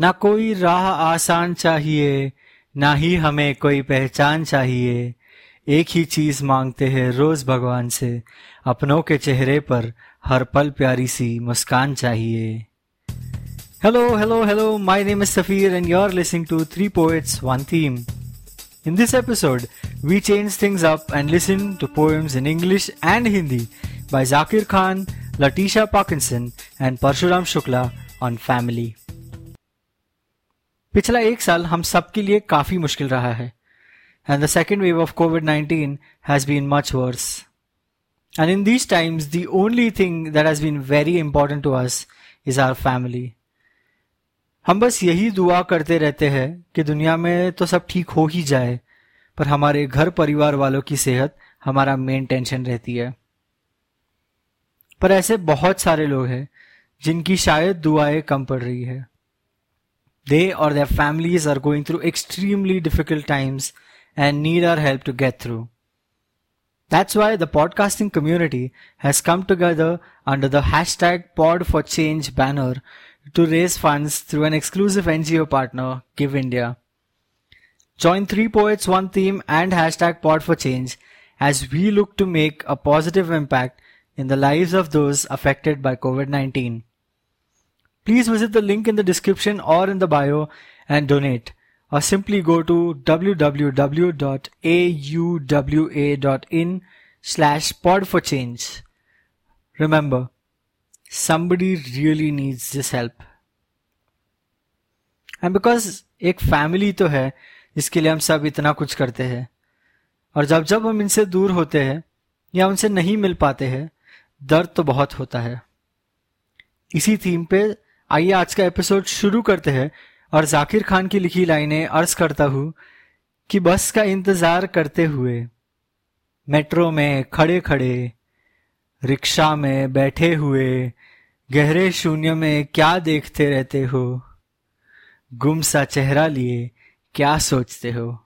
ना कोई राह आसान चाहिए, ना ही हमें कोई पहचान चाहिए। एक ही चीज़ मांगते हैं रोज भगवान से, अपनों के चेहरे पर हर पल प्यारी सी मुस्कान चाहिए। Hello hello hello my name is Safeer and you are listening to three poets one theme in this episode we change things up and listen to poems in English and Hindi by Zakir Khan Latisha Parkinson and Parshuram Shukla on family पिछला एक साल हम सबके लिए काफ़ी मुश्किल रहा है। And the second wave of covid 19 has been much worse and in these times the only thing that has been very important to us is our family हम बस यही दुआ करते रहते हैं कि दुनिया में तो सब ठीक हो ही जाए, पर हमारे घर परिवार वालों की सेहत हमारा मेन टेंशन रहती है। पर ऐसे बहुत सारे लोग हैं जिनकी शायद दुआएँ कम पड़ रही है। They or their families are going through extremely difficult times and need our help to get through. That's why the podcasting community has come together under the hashtag Pod for Change banner to raise funds through an exclusive NGO partner, Give India. Join Three Poets One Theme and hashtag Pod for Change as we look to make a positive impact in the lives of those affected by COVID 19. Please visit the link in the description or in the bio and donate or simply go to www.auwa.in slash pod for change. Remember, somebody really needs this help. And because एक family तो है जिसके लिए हम सब इतना कुछ करते हैं और जब जब हम इनसे दूर होते हैं या उनसे नहीं मिल पाते हैं दर्द तो बहुत होता है इसी थीम पे आइए आज का एपिसोड शुरू करते हैं और जाकिर खान की लिखी लाइनें अर्ज़ करता हूँ कि बस का इंतज़ार करते हुए मेट्रो में खड़े खड़े, रिक्शा में बैठे हुए, गहरे शून्य में क्या देखते रहते हो? गुम सा चेहरा लिए क्या सोचते हो?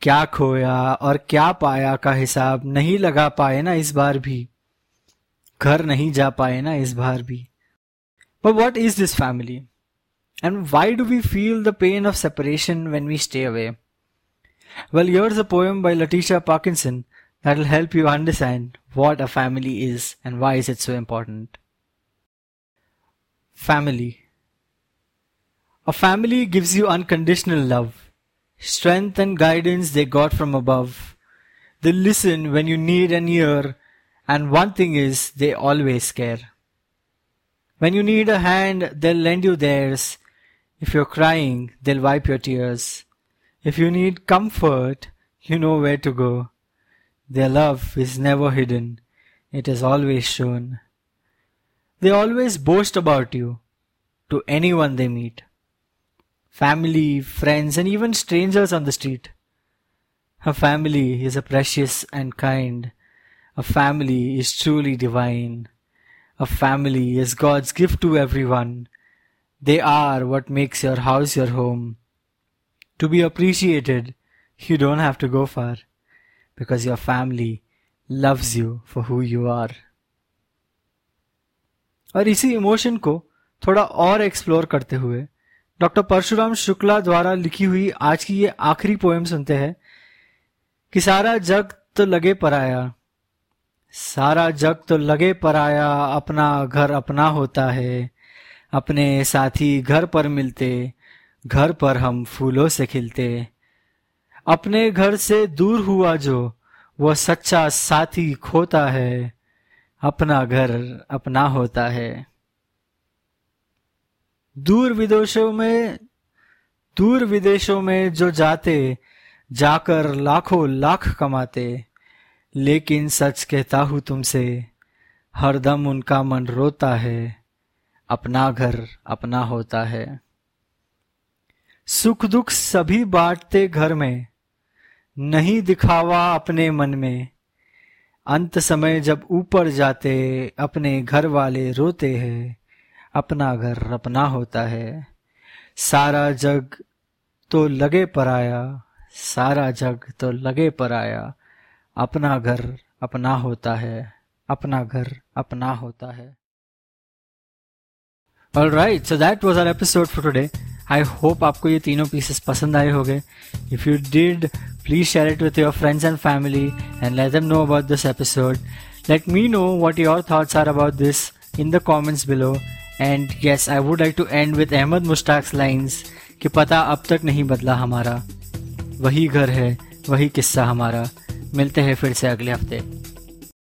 क्या खोया और क्या पाया का हिसाब नहीं लगा पाए ना इस बार भी? घर नहीं जा पाए ना इस बार भी? But what is this family? And why do we feel the pain of separation when we stay away? Well, here's a poem by Letitia Parkinson that'll help you understand what a family is and why is it so important. Family. A family gives you unconditional love, strength and guidance they got from above. They listen when you need an ear, and one thing is they always care. When you need a hand, they'll lend you theirs. If you're crying, they'll wipe your tears. If you need comfort, you know where to go. Their love is never hidden. It is always shown. They always boast about you to anyone they meet. Family, friends, and even strangers on the street. A family is a precious and kind. A family is truly divine. A family is God's gift to everyone. They are what makes your house your home. To be appreciated, you don't have to go far because your family loves you for who you are. और इसी emotion को थोड़ा और explore करते हुए doctor Parshuram Shukla द्वारा लिखी हुई आज की ये आखिरी पोएम सुनते हैं कि सारा जग तो लगे पराया सारा जग तो लगे पर आया अपना घर अपना होता है। अपने साथी घर पर मिलते, घर पर हम फूलों से खिलते। अपने घर से दूर हुआ जो वो सच्चा साथी खोता है, अपना घर अपना होता है। दूर विदेशों में, दूर विदेशों में जो जाते, जाकर लाखों लाख कमाते। लेकिन सच कहता हूँ तुमसे हरदम उनका मन रोता है, अपना घर अपना होता है। सुख दुख सभी बांटते घर में, नहीं दिखावा अपने मन में। अंत समय जब ऊपर जाते, अपने घर वाले रोते हैं, अपना घर अपना होता है। सारा जग तो लगे पराया सारा जग तो लगे पराया अपना घर अपना होता है, अपना घर अपना होता है। All right so that was our episode for today I hope आपको ये तीनों पीसेस पसंद आए होंगे। If you did please share it with your friends and family and let them know about this episode let me know what your thoughts are about this in the comments below and yes I would like to end with Ahmad Mushtaq lines कि पता अब तक नहीं बदला हमारा। वही घर है, वही किस्सा हमारा। मिलते हैं फिर से अगले हफ़्ते।